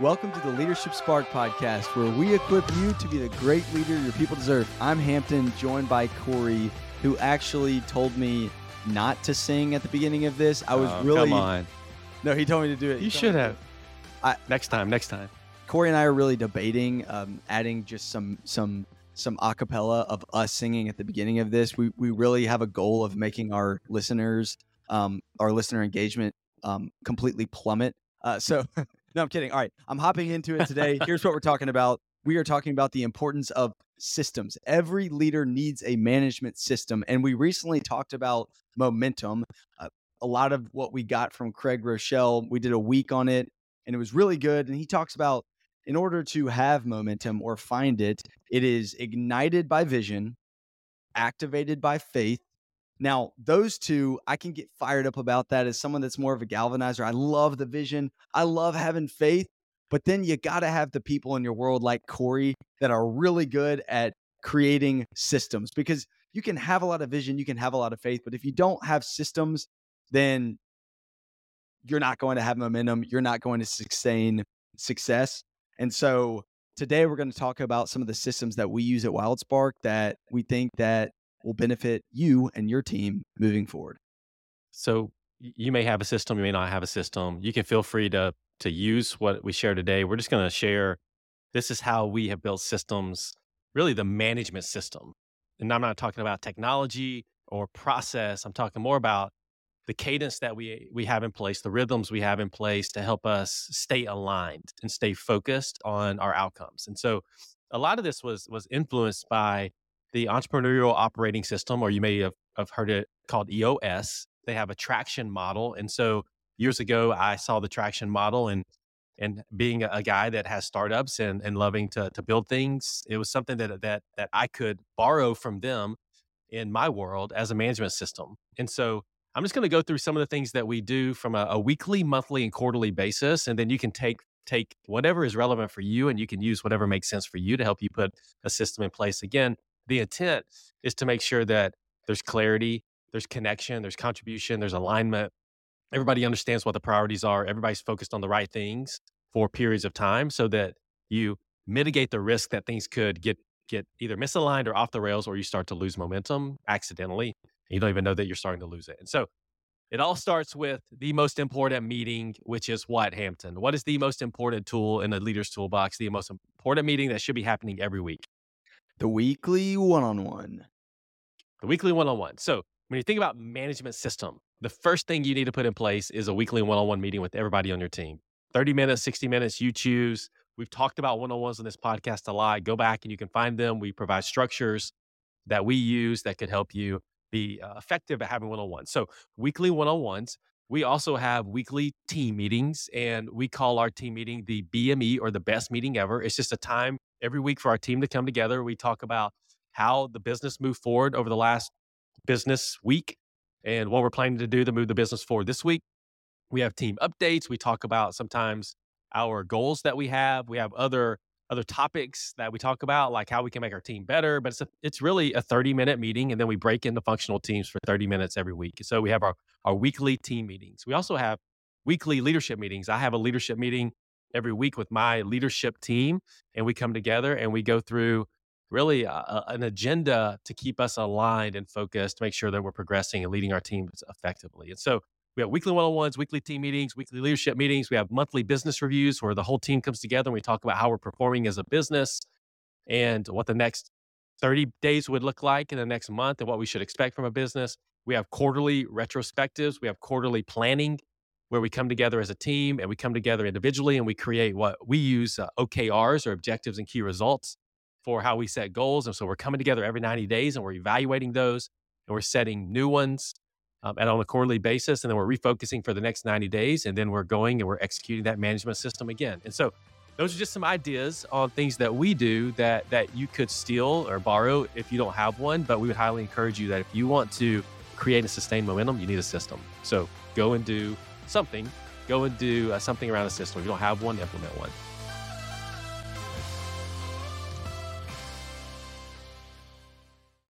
Welcome to the Leadership Spark podcast, where we equip you to be the great leader your people deserve. I'm Hampton, joined by Corey, who actually told me not to sing at the beginning of this. I was Oh, really Come on. no. He told me to do it. He You should have. I- next time, next time. Corey and I are really debating um, adding just some some some acapella of us singing at the beginning of this. We we really have a goal of making our listeners, um, our listener engagement, um, completely plummet. Uh, so no, I'm kidding. All right, I'm hopping into it today. Here's what we're talking about. We are talking about the importance of systems. Every leader needs a management system, and we recently talked about momentum. Uh, a lot of what we got from Craig Groeschel, we did a week on it, and it was really good. And he talks about in order to have momentum or find it, it is ignited by vision, activated by faith. Now, those two, I can get fired up about that as someone that's more of a galvanizer. I love the vision, I love having faith, but then you got to have the people in your world like Corey that are really good at creating systems because you can have a lot of vision, you can have a lot of faith, but if you don't have systems, then you're not going to have momentum, you're not going to sustain success. And so today we're going to talk about some of the systems that we use at Wildsparq that we think that will benefit you and your team moving forward. So you may have a system, you may not have a system. You can feel free to to use what we share today. We're just going to share. This is how we have built systems, really the management system. And I'm not talking about technology or process. I'm talking more about the cadence that we we have in place, the rhythms we have in place to help us stay aligned and stay focused on our outcomes. And so a lot of this was was influenced by the entrepreneurial operating system, or you may have, have heard it called EOS. They have a traction model. And so years ago, I saw the traction model and and being a, guy that has startups and, and loving to, to build things, it was something that, that that I could borrow from them in my world as a management system. And so I'm just going to go through some of the things that we do from a, a weekly, monthly, and quarterly basis, and then you can take take whatever is relevant for you, and you can use whatever makes sense for you to help you put a system in place. Again, the intent is to make sure that there's clarity, there's connection, there's contribution, there's alignment. Everybody understands what the priorities are. Everybody's focused on the right things for periods of time so that you mitigate the risk that things could get get either misaligned or off the rails or you start to lose momentum accidentally. And you don't even know that you're starting to lose it. And so it all starts with the most important meeting, which is what, Hampton? What is the most important tool in the leader's toolbox? The most important meeting that should be happening every week? The weekly one on one. the weekly one-on-one. So when you think about management system, the first thing you need to put in place is a weekly one-on-one meeting with everybody on your team. 30 minutes, 60 minutes, you choose. We've talked about one-on-ones on this podcast a lot. Go back and you can find them. We provide structures that we use that could help you be uh, effective at having one-on-ones. So weekly one-on-ones. We also have weekly team meetings, and we call our team meeting the BME or the best meeting ever. It's just a time every week for our team to come together. We talk about how the business moved forward over the last business week and what we're planning to do to move the business forward this week. We have team updates. We talk about sometimes our goals that we have. We have other other topics that we talk about, like how we can make our team better. But it's a, it's really a 30 minute meeting, and then we break into functional teams for 30 minutes every week. So we have our our weekly team meetings. We also have weekly leadership meetings. I have a leadership meeting every week with my leadership team, and we come together and we go through really a, a- an agenda to keep us aligned and focused to make sure that we're progressing and leading our teams effectively. And so we have weekly one-on-ones, weekly team meetings, weekly leadership meetings. We have monthly business reviews where the whole team comes together and we talk about how we're performing as a business and what the next 30 days would look like in the next month and what we should expect from a business. We have quarterly retrospectives. We have quarterly planning where we come together as a team and we come together individually and we create what we use uh, OKRs or objectives and key results for how we set goals. And so we're coming together every 90 days and we're evaluating those and we're setting new ones um, and on a quarterly basis. And then we're refocusing for the next 90 days. And then we're going and we're executing that management system again. And so those are just some ideas on things that we do that that you could steal or borrow if you don't have one. But we would highly encourage you that if you want to create and sustain momentum, you need a system. So go and do something. Go and do uh, something around a system. If you don't have one, implement one.